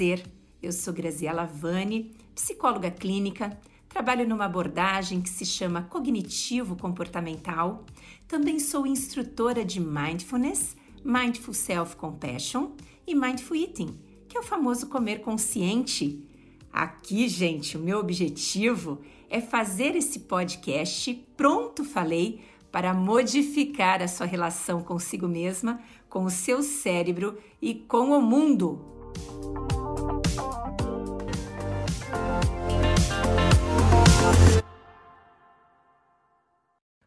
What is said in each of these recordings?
prazer. Eu sou Graziela Vani, psicóloga clínica, trabalho numa abordagem que se chama cognitivo comportamental. Também sou instrutora de mindfulness, mindful self-compassion e mindful eating, que é o famoso comer consciente. Aqui, gente, o meu objetivo é fazer esse podcast pronto falei para modificar a sua relação consigo mesma, com o seu cérebro e com o mundo.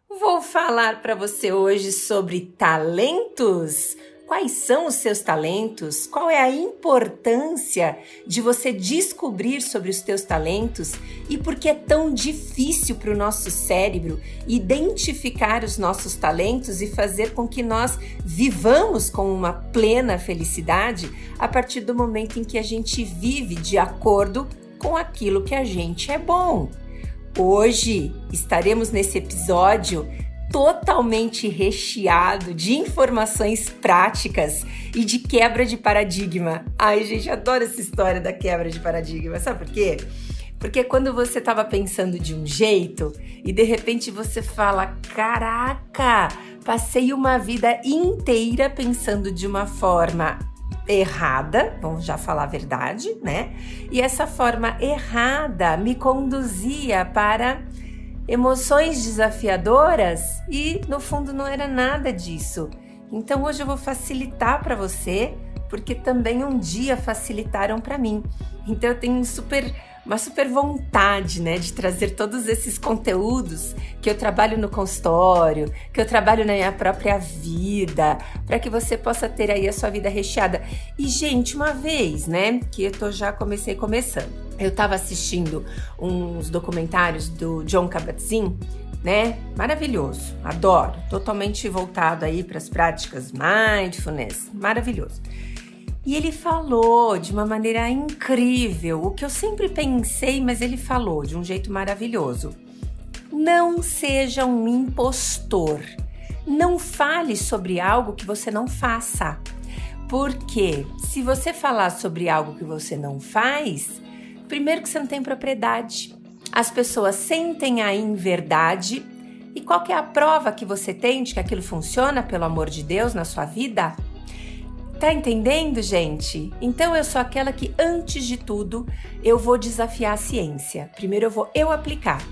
Vou falar para você hoje sobre talentos Quais são os seus talentos? Qual é a importância de você descobrir sobre os teus talentos e por que é tão difícil para o nosso cérebro identificar os nossos talentos e fazer com que nós vivamos com uma plena felicidade a partir do momento em que a gente vive de acordo com aquilo que a gente é bom. Hoje estaremos nesse episódio totalmente recheado de informações práticas e de quebra de paradigma. Ai, gente, adoro essa história da quebra de paradigma. Sabe por quê? Porque quando você estava pensando de um jeito e de repente você fala: Caraca, passei uma vida inteira pensando de uma forma errada, vamos já falar a verdade, né? E essa forma errada me conduzia para emoções desafiadoras e no fundo não era nada disso. Então hoje eu vou facilitar para você, porque também um dia facilitaram para mim. Então eu tenho um super uma super vontade, né, de trazer todos esses conteúdos que eu trabalho no consultório, que eu trabalho na minha própria vida, para que você possa ter aí a sua vida recheada. E gente, uma vez, né, que eu tô já comecei começando. Eu estava assistindo uns documentários do John Kabat-Zinn, né? Maravilhoso, adoro, totalmente voltado aí para as práticas mindfulness, maravilhoso. E ele falou de uma maneira incrível o que eu sempre pensei, mas ele falou de um jeito maravilhoso. Não seja um impostor. Não fale sobre algo que você não faça. Porque se você falar sobre algo que você não faz, primeiro que você não tem propriedade. As pessoas sentem a inverdade. E qual é a prova que você tem de que aquilo funciona, pelo amor de Deus, na sua vida? Tá entendendo, gente? Então eu sou aquela que antes de tudo eu vou desafiar a ciência. Primeiro eu vou eu aplicar.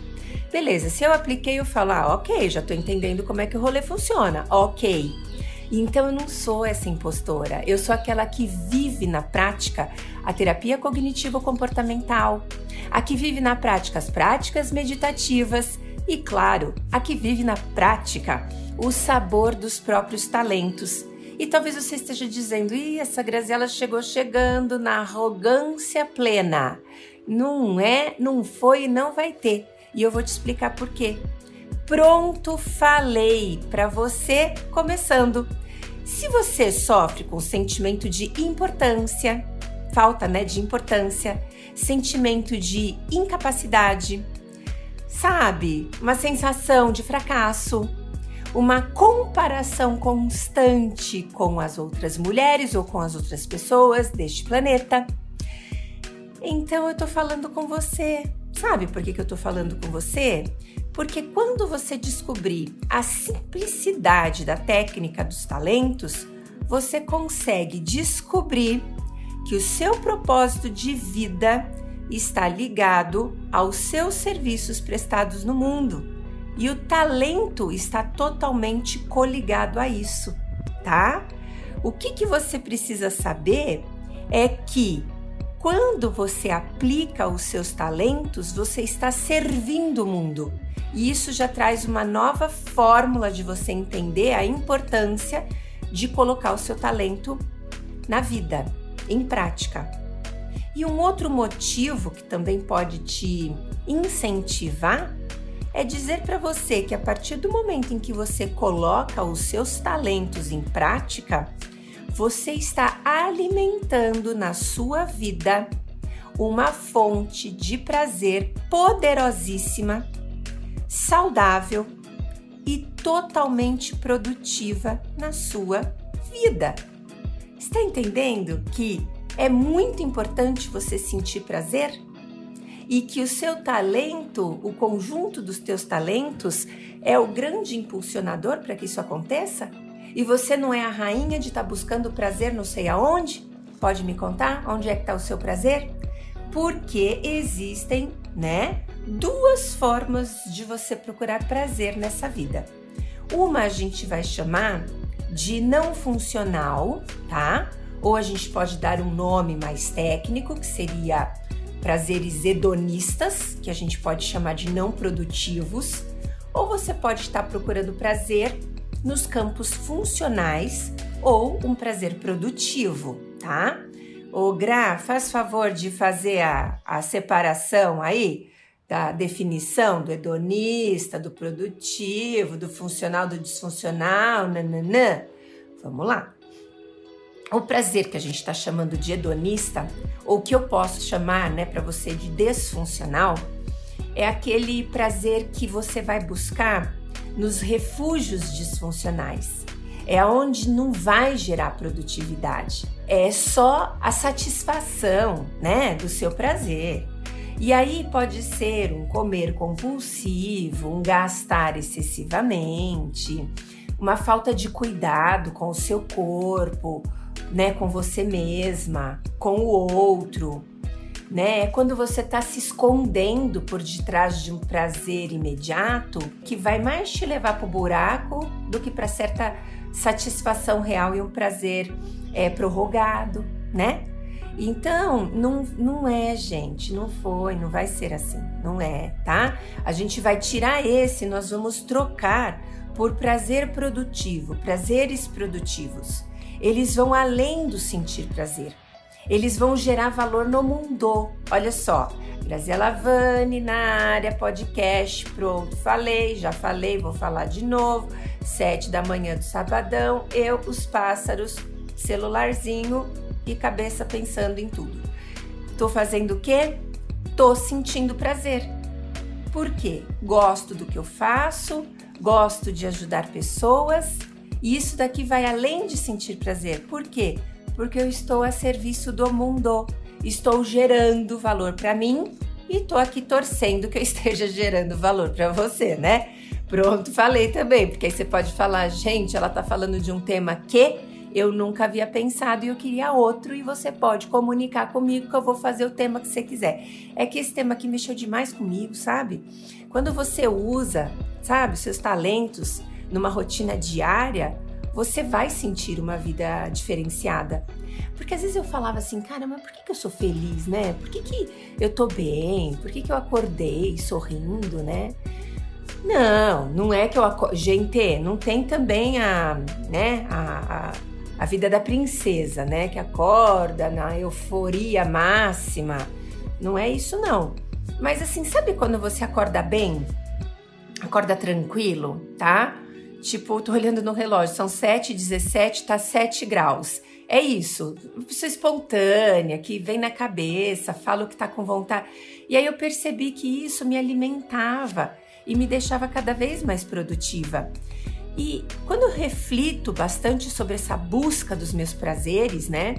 Beleza, se eu apliquei, eu falo, ah, ok, já tô entendendo como é que o rolê funciona. Ok. Então eu não sou essa impostora, eu sou aquela que vive na prática a terapia cognitivo-comportamental, a que vive na prática as práticas meditativas e, claro, a que vive na prática o sabor dos próprios talentos e talvez você esteja dizendo: Ih, essa Graziela chegou chegando na arrogância plena. Não é, não foi e não vai ter. E eu vou te explicar por quê. Pronto, falei para você começando. Se você sofre com sentimento de importância, falta né, de importância, sentimento de incapacidade, sabe? Uma sensação de fracasso, uma comparação constante com as outras mulheres ou com as outras pessoas deste planeta. Então eu tô falando com você. Sabe por que, que eu tô falando com você? Porque quando você descobrir a simplicidade da técnica dos talentos, você consegue descobrir que o seu propósito de vida está ligado aos seus serviços prestados no mundo e o talento está totalmente coligado a isso, tá? O que, que você precisa saber é que quando você aplica os seus talentos, você está servindo o mundo. E isso já traz uma nova fórmula de você entender a importância de colocar o seu talento na vida, em prática. E um outro motivo que também pode te incentivar é dizer para você que a partir do momento em que você coloca os seus talentos em prática, você está alimentando na sua vida uma fonte de prazer poderosíssima, saudável e totalmente produtiva na sua vida. Está entendendo que é muito importante você sentir prazer e que o seu talento, o conjunto dos teus talentos, é o grande impulsionador para que isso aconteça? E você não é a rainha de estar tá buscando prazer não sei aonde? Pode me contar onde é que está o seu prazer? Porque existem, né, duas formas de você procurar prazer nessa vida. Uma a gente vai chamar de não funcional, tá? Ou a gente pode dar um nome mais técnico, que seria prazeres hedonistas, que a gente pode chamar de não produtivos, ou você pode estar procurando prazer nos campos funcionais ou um prazer produtivo, tá? O Gra, faz favor de fazer a, a separação aí da definição do hedonista, do produtivo, do funcional, do disfuncional, nananã. Vamos lá. O prazer que a gente está chamando de hedonista, ou que eu posso chamar, né, para você de desfuncional, é aquele prazer que você vai buscar nos refúgios disfuncionais. É onde não vai gerar produtividade. É só a satisfação, né, do seu prazer. E aí pode ser um comer compulsivo, um gastar excessivamente, uma falta de cuidado com o seu corpo, né, com você mesma, com o outro, né? É quando você está se escondendo por detrás de um prazer imediato que vai mais te levar para o buraco do que para certa satisfação real e um prazer é, prorrogado, né? Então, não, não é, gente, não foi, não vai ser assim, não é, tá? A gente vai tirar esse, nós vamos trocar por prazer produtivo, prazeres produtivos. Eles vão além do sentir prazer, eles vão gerar valor no mundo. Olha só, Graziela Vani na área, podcast, pronto, falei, já falei, vou falar de novo. Sete da manhã do sabadão, eu, os pássaros, celularzinho, e cabeça pensando em tudo. Tô fazendo o quê? Tô sentindo prazer. Por quê? Gosto do que eu faço, gosto de ajudar pessoas e isso daqui vai além de sentir prazer. Por quê? Porque eu estou a serviço do mundo, estou gerando valor para mim e tô aqui torcendo que eu esteja gerando valor para você, né? Pronto, falei também, porque aí você pode falar, gente, ela tá falando de um tema que eu nunca havia pensado e eu queria outro e você pode comunicar comigo que eu vou fazer o tema que você quiser. É que esse tema aqui mexeu demais comigo, sabe? Quando você usa, sabe, seus talentos numa rotina diária, você vai sentir uma vida diferenciada. Porque às vezes eu falava assim, cara, mas por que, que eu sou feliz, né? Por que, que eu tô bem? Por que, que eu acordei sorrindo, né? Não, não é que eu acordo. Gente, não tem também a, né, a, a a vida da princesa, né? Que acorda na euforia máxima. Não é isso, não. Mas assim, sabe quando você acorda bem? Acorda tranquilo, tá? Tipo, tô olhando no relógio, são 7 17 tá 7 graus. É isso, pessoa espontânea, que vem na cabeça, fala o que tá com vontade. E aí eu percebi que isso me alimentava e me deixava cada vez mais produtiva. E quando eu reflito bastante sobre essa busca dos meus prazeres, né?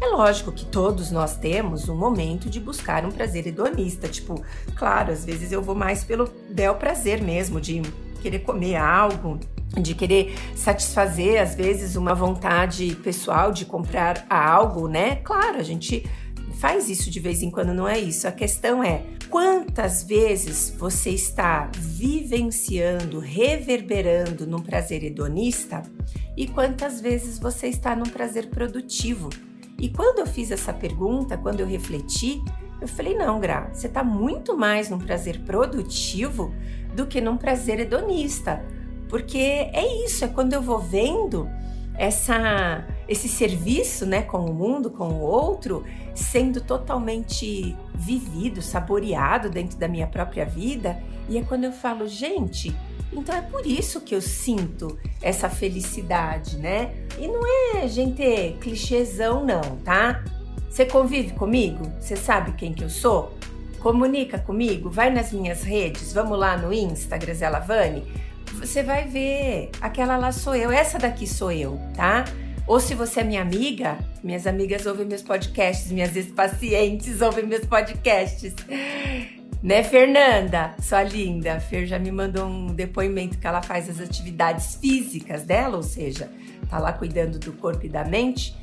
É lógico que todos nós temos um momento de buscar um prazer hedonista. Tipo, claro, às vezes eu vou mais pelo bel prazer mesmo, de querer comer algo, de querer satisfazer, às vezes, uma vontade pessoal de comprar algo, né? Claro, a gente faz isso de vez em quando, não é isso. A questão é quantas vezes você está vivenciando, reverberando num prazer hedonista e quantas vezes você está num prazer produtivo. E quando eu fiz essa pergunta, quando eu refleti, eu falei: não, Gra, você está muito mais num prazer produtivo do que num prazer hedonista. Porque é isso, é quando eu vou vendo essa esse serviço, né, com o mundo, com o outro, sendo totalmente vivido, saboreado dentro da minha própria vida, e é quando eu falo, gente, então é por isso que eu sinto essa felicidade, né? E não é, gente, clichêzão não, tá? Você convive comigo? Você sabe quem que eu sou? Comunica comigo, vai nas minhas redes, vamos lá no Insta, Grazela Vani, você vai ver, aquela lá sou eu, essa daqui sou eu, tá? Ou se você é minha amiga, minhas amigas ouvem meus podcasts, minhas ex-pacientes ouvem meus podcasts. Né, Fernanda? Sua linda. Fer já me mandou um depoimento que ela faz as atividades físicas dela, ou seja, tá lá cuidando do corpo e da mente,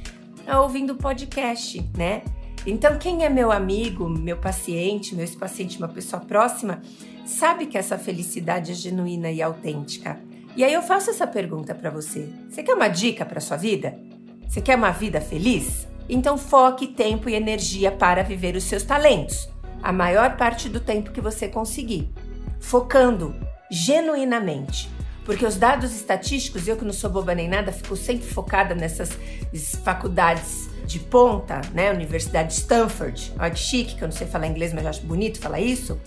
tá ouvindo podcast, né? Então, quem é meu amigo, meu paciente, meu ex-paciente, uma pessoa próxima, sabe que essa felicidade é genuína e autêntica. E aí eu faço essa pergunta para você. Você quer uma dica para sua vida? Você quer uma vida feliz? Então foque tempo e energia para viver os seus talentos a maior parte do tempo que você conseguir, focando genuinamente. Porque os dados estatísticos, eu que não sou boba nem nada, fico sempre focada nessas faculdades de ponta, né? Universidade de Stanford, olha que chique, que eu não sei falar inglês, mas eu acho bonito falar isso.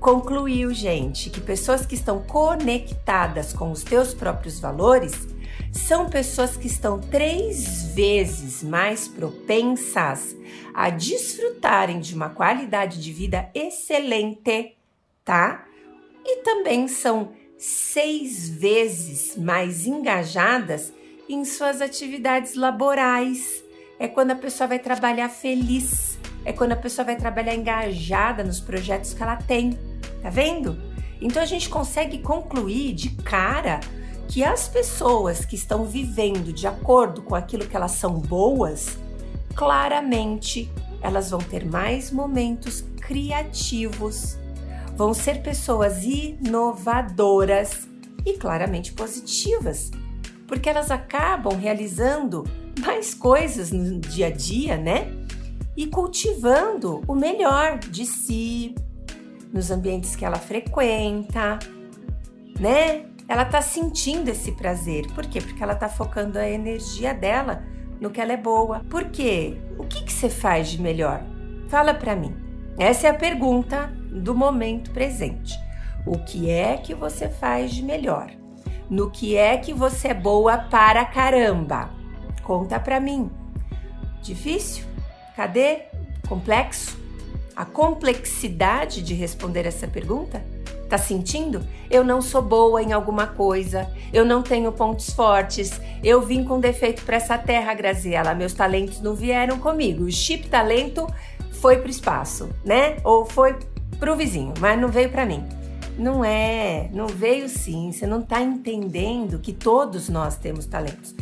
Concluiu, gente, que pessoas que estão conectadas com os teus próprios valores são pessoas que estão três vezes mais propensas a desfrutarem de uma qualidade de vida excelente, tá? E também são seis vezes mais engajadas em suas atividades laborais. É quando a pessoa vai trabalhar feliz, é quando a pessoa vai trabalhar engajada nos projetos que ela tem. Tá vendo? Então a gente consegue concluir de cara que as pessoas que estão vivendo de acordo com aquilo que elas são boas, claramente elas vão ter mais momentos criativos, vão ser pessoas inovadoras e claramente positivas, porque elas acabam realizando mais coisas no dia a dia, né? E cultivando o melhor de si nos ambientes que ela frequenta, né? ela tá sentindo esse prazer. Por quê? Porque ela tá focando a energia dela no que ela é boa. Por quê? O que, que você faz de melhor? Fala para mim. Essa é a pergunta do momento presente. O que é que você faz de melhor? No que é que você é boa para caramba? Conta para mim. Difícil? Cadê? Complexo? A complexidade de responder essa pergunta Tá sentindo? Eu não sou boa em alguma coisa, eu não tenho pontos fortes, eu vim com defeito para essa terra, Graziela, meus talentos não vieram comigo. O chip talento foi pro espaço, né? Ou foi pro vizinho, mas não veio para mim. Não é, não veio sim, você não tá entendendo que todos nós temos talentos.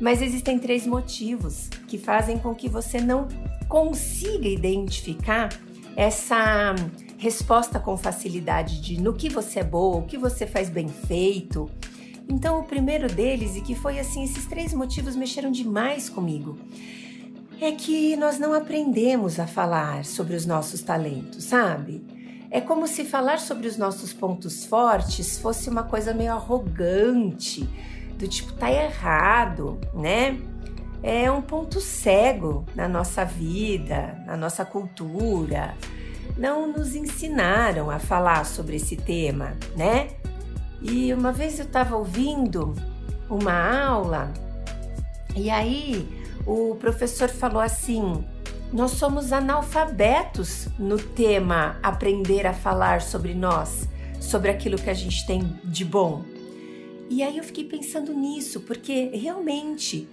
Mas existem três motivos que fazem com que você não consiga identificar essa resposta com facilidade de no que você é boa, o que você faz bem feito. Então, o primeiro deles, e que foi assim, esses três motivos mexeram demais comigo, é que nós não aprendemos a falar sobre os nossos talentos, sabe? É como se falar sobre os nossos pontos fortes fosse uma coisa meio arrogante, do tipo, tá errado, né? É um ponto cego na nossa vida, na nossa cultura não nos ensinaram a falar sobre esse tema, né? E uma vez eu estava ouvindo uma aula e aí o professor falou assim: nós somos analfabetos no tema aprender a falar sobre nós, sobre aquilo que a gente tem de bom. E aí eu fiquei pensando nisso, porque realmente,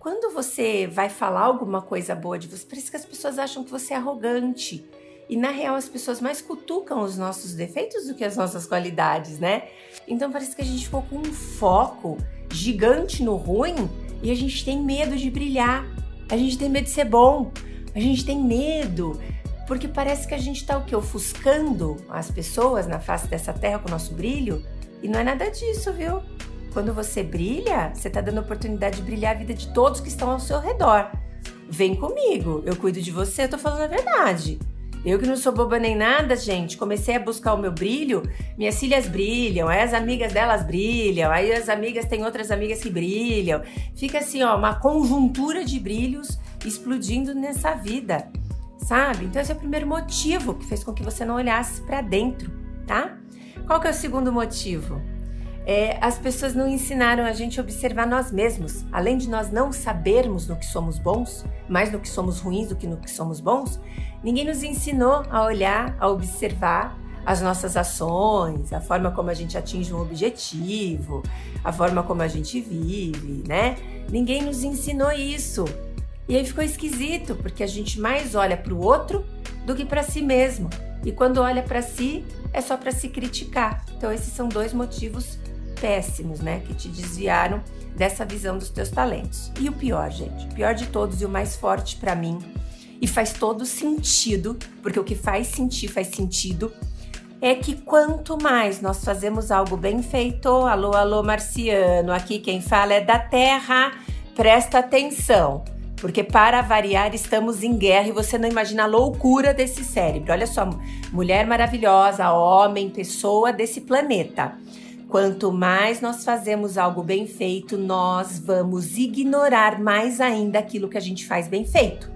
quando você vai falar alguma coisa boa de você, parece que as pessoas acham que você é arrogante. E na real, as pessoas mais cutucam os nossos defeitos do que as nossas qualidades, né? Então parece que a gente ficou com um foco gigante no ruim e a gente tem medo de brilhar. A gente tem medo de ser bom. A gente tem medo porque parece que a gente tá o que ofuscando as pessoas na face dessa terra com o nosso brilho, e não é nada disso, viu? Quando você brilha, você tá dando oportunidade de brilhar a vida de todos que estão ao seu redor. Vem comigo, eu cuido de você, eu tô falando a verdade. Eu que não sou boba nem nada, gente, comecei a buscar o meu brilho. Minhas filhas brilham, aí as amigas delas brilham, aí as amigas têm outras amigas que brilham. Fica assim, ó, uma conjuntura de brilhos explodindo nessa vida, sabe? Então esse é o primeiro motivo que fez com que você não olhasse para dentro, tá? Qual que é o segundo motivo? É, as pessoas não ensinaram a gente a observar nós mesmos. Além de nós não sabermos no que somos bons, mais no que somos ruins do que no que somos bons, Ninguém nos ensinou a olhar, a observar, as nossas ações, a forma como a gente atinge um objetivo, a forma como a gente vive, né? Ninguém nos ensinou isso. E aí ficou esquisito, porque a gente mais olha para o outro do que para si mesmo. E quando olha para si, é só para se criticar. Então esses são dois motivos péssimos, né, que te desviaram dessa visão dos teus talentos. E o pior, gente, o pior de todos e o mais forte para mim, e faz todo sentido, porque o que faz sentir faz sentido, é que quanto mais nós fazemos algo bem feito, alô, alô, marciano, aqui quem fala é da Terra, presta atenção. Porque para variar estamos em guerra e você não imagina a loucura desse cérebro. Olha só, mulher maravilhosa, homem, pessoa desse planeta. Quanto mais nós fazemos algo bem feito, nós vamos ignorar mais ainda aquilo que a gente faz bem feito.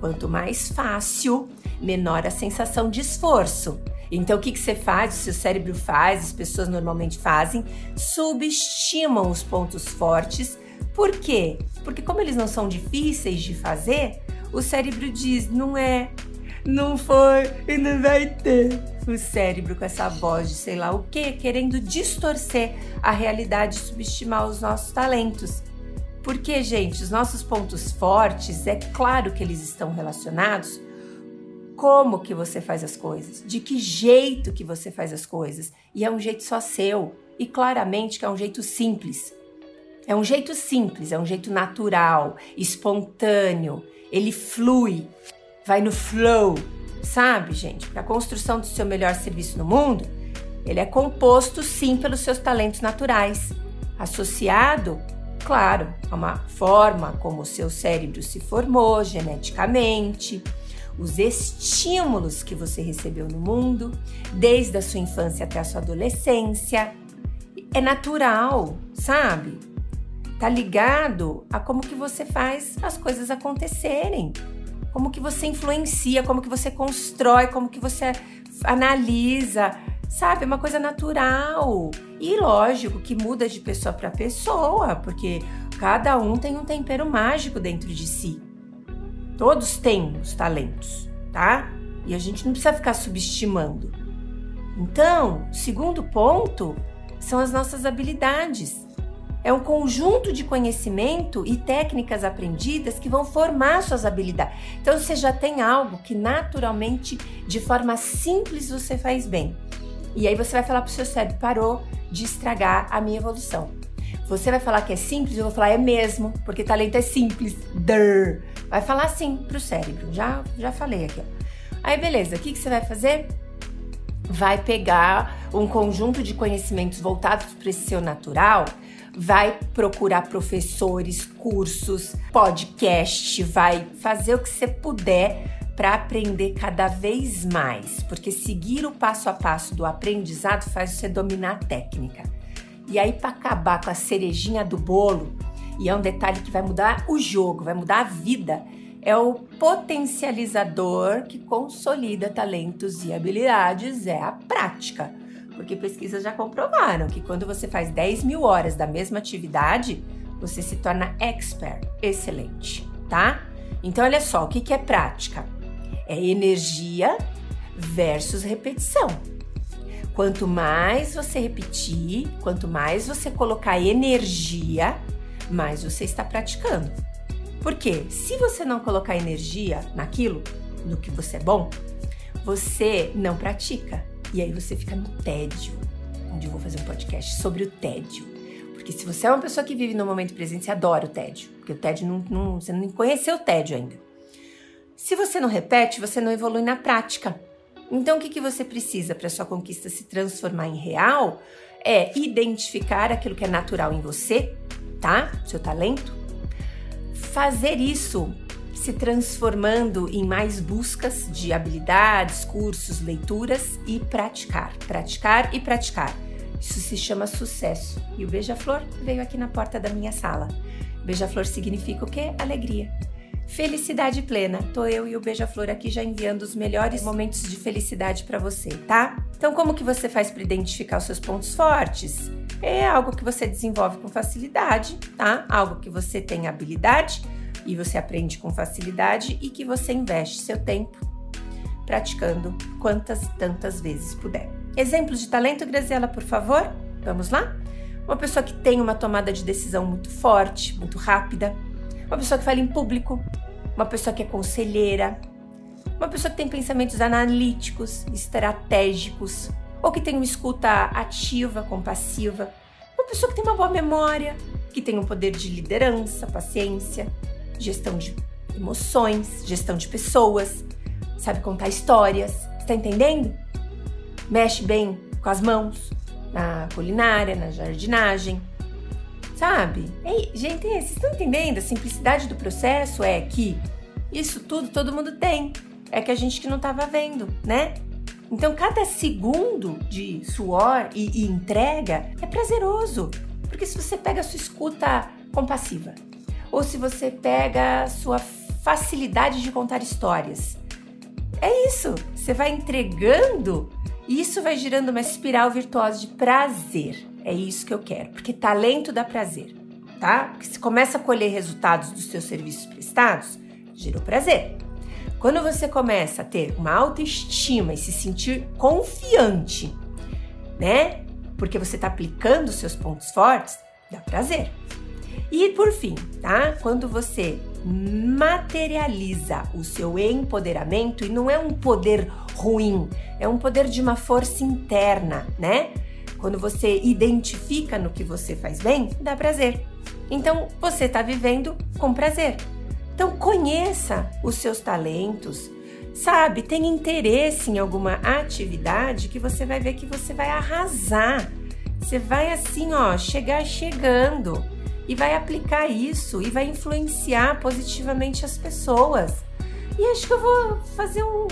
Quanto mais fácil, menor a sensação de esforço. Então, o que, que você faz, o seu cérebro faz, as pessoas normalmente fazem, subestimam os pontos fortes. Por quê? Porque, como eles não são difíceis de fazer, o cérebro diz: não é, não foi e não vai ter. O cérebro com essa voz de sei lá o que, querendo distorcer a realidade e subestimar os nossos talentos. Porque, gente, os nossos pontos fortes, é claro que eles estão relacionados como que você faz as coisas, de que jeito que você faz as coisas. E é um jeito só seu. E claramente que é um jeito simples. É um jeito simples, é um jeito natural, espontâneo. Ele flui vai no flow, sabe, gente? Para a construção do seu melhor serviço no mundo, ele é composto sim pelos seus talentos naturais, associado, claro, a uma forma como o seu cérebro se formou geneticamente, os estímulos que você recebeu no mundo, desde a sua infância até a sua adolescência. É natural, sabe? Tá ligado a como que você faz as coisas acontecerem como que você influencia, como que você constrói, como que você analisa, sabe? É uma coisa natural. E lógico que muda de pessoa para pessoa, porque cada um tem um tempero mágico dentro de si. Todos têm os talentos, tá? E a gente não precisa ficar subestimando. Então, segundo ponto são as nossas habilidades. É um conjunto de conhecimento e técnicas aprendidas que vão formar suas habilidades. Então você já tem algo que naturalmente, de forma simples, você faz bem. E aí você vai falar para o seu cérebro: parou de estragar a minha evolução. Você vai falar que é simples, eu vou falar é mesmo, porque talento é simples. Durr. Vai falar assim para o cérebro. Já, já falei aqui. Ó. Aí beleza, o que, que você vai fazer? Vai pegar um conjunto de conhecimentos voltados para esse seu natural vai procurar professores, cursos, podcast, vai fazer o que você puder para aprender cada vez mais, porque seguir o passo a passo do aprendizado faz você dominar a técnica. E aí, para acabar com a cerejinha do bolo, e é um detalhe que vai mudar o jogo, vai mudar a vida, é o potencializador que consolida talentos e habilidades, é a prática. Porque pesquisas já comprovaram que quando você faz 10 mil horas da mesma atividade, você se torna expert, excelente, tá? Então, olha só, o que, que é prática? É energia versus repetição. Quanto mais você repetir, quanto mais você colocar energia, mais você está praticando. Porque se você não colocar energia naquilo, no que você é bom, você não pratica. E aí você fica no tédio. Onde eu vou fazer um podcast sobre o tédio. Porque se você é uma pessoa que vive no momento presente, você adora o tédio. Porque o tédio não, não você não conheceu o tédio ainda. Se você não repete, você não evolui na prática. Então, o que, que você precisa para sua conquista se transformar em real? É identificar aquilo que é natural em você, tá? Seu talento. Fazer isso se transformando em mais buscas de habilidades, cursos, leituras e praticar, praticar e praticar. Isso se chama sucesso. E o beija-flor veio aqui na porta da minha sala. Beija-flor significa o quê? Alegria. Felicidade plena. Tô eu e o beija-flor aqui já enviando os melhores momentos de felicidade para você, tá? Então, como que você faz para identificar os seus pontos fortes? É algo que você desenvolve com facilidade, tá? Algo que você tem habilidade e você aprende com facilidade e que você investe seu tempo praticando quantas tantas vezes puder. Exemplos de talento, Graziela, por favor? Vamos lá? Uma pessoa que tem uma tomada de decisão muito forte, muito rápida. Uma pessoa que fala em público. Uma pessoa que é conselheira. Uma pessoa que tem pensamentos analíticos, estratégicos. Ou que tem uma escuta ativa, compassiva. Uma pessoa que tem uma boa memória, que tem um poder de liderança, paciência, gestão de emoções, gestão de pessoas, sabe contar histórias. Está entendendo? Mexe bem com as mãos, na culinária, na jardinagem, sabe? Ei, gente, vocês estão entendendo? A simplicidade do processo é que isso tudo todo mundo tem. É que a gente que não estava vendo, né? Então, cada segundo de suor e, e entrega é prazeroso. Porque se você pega a sua escuta compassiva, ou se você pega a sua facilidade de contar histórias, é isso. Você vai entregando e isso vai girando uma espiral virtuosa de prazer. É isso que eu quero, porque talento dá prazer, tá? Porque se começa a colher resultados dos seus serviços prestados, gerou prazer. Quando você começa a ter uma autoestima e se sentir confiante, né? Porque você está aplicando os seus pontos fortes, dá prazer. E por fim, tá? Quando você materializa o seu empoderamento, e não é um poder ruim, é um poder de uma força interna, né? Quando você identifica no que você faz bem, dá prazer. Então você está vivendo com prazer. Então conheça os seus talentos, sabe? Tenha interesse em alguma atividade que você vai ver que você vai arrasar. Você vai assim, ó, chegar chegando e vai aplicar isso e vai influenciar positivamente as pessoas. E acho que eu vou fazer um,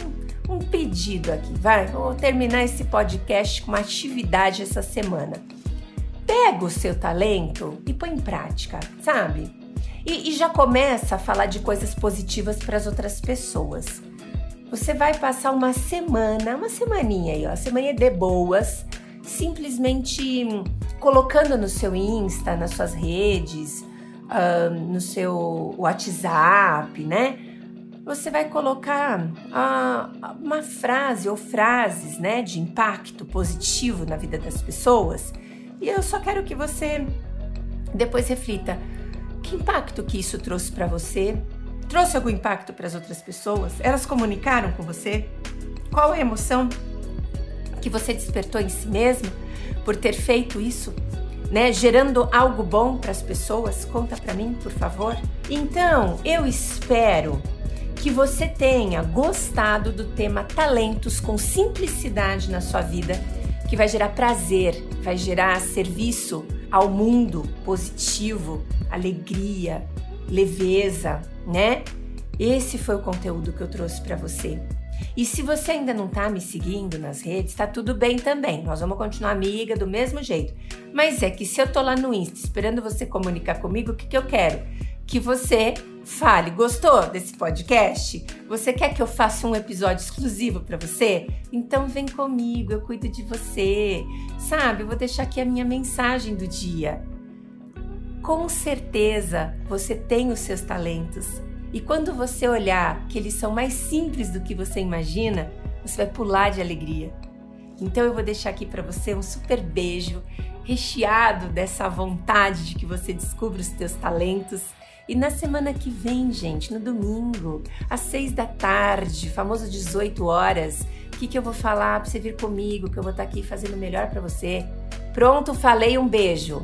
um pedido aqui, vai? Vou terminar esse podcast com uma atividade essa semana. Pega o seu talento e põe em prática, sabe? E, e já começa a falar de coisas positivas para as outras pessoas. Você vai passar uma semana, uma semaninha aí, ó, semana de boas, simplesmente colocando no seu Insta, nas suas redes, uh, no seu WhatsApp, né? Você vai colocar uh, uma frase ou frases, né, de impacto positivo na vida das pessoas. E eu só quero que você depois reflita que impacto que isso trouxe para você? Trouxe algum impacto para as outras pessoas? Elas comunicaram com você? Qual a emoção que você despertou em si mesmo por ter feito isso? Né, gerando algo bom para as pessoas? Conta para mim, por favor. Então, eu espero que você tenha gostado do tema talentos com simplicidade na sua vida, que vai gerar prazer, vai gerar serviço ao mundo positivo, alegria, leveza, né? Esse foi o conteúdo que eu trouxe para você. E se você ainda não tá me seguindo nas redes, tá tudo bem também. Nós vamos continuar amiga do mesmo jeito. Mas é que se eu tô lá no Insta esperando você comunicar comigo, o que, que eu quero? Que você fale, gostou desse podcast? Você quer que eu faça um episódio exclusivo para você? Então vem comigo, eu cuido de você. Sabe, eu vou deixar aqui a minha mensagem do dia. Com certeza você tem os seus talentos. E quando você olhar que eles são mais simples do que você imagina, você vai pular de alegria. Então eu vou deixar aqui para você um super beijo, recheado dessa vontade de que você descubra os teus talentos e na semana que vem, gente, no domingo, às seis da tarde, famoso 18 horas, o que, que eu vou falar para você vir comigo, que eu vou estar tá aqui fazendo o melhor para você? Pronto, falei, um beijo!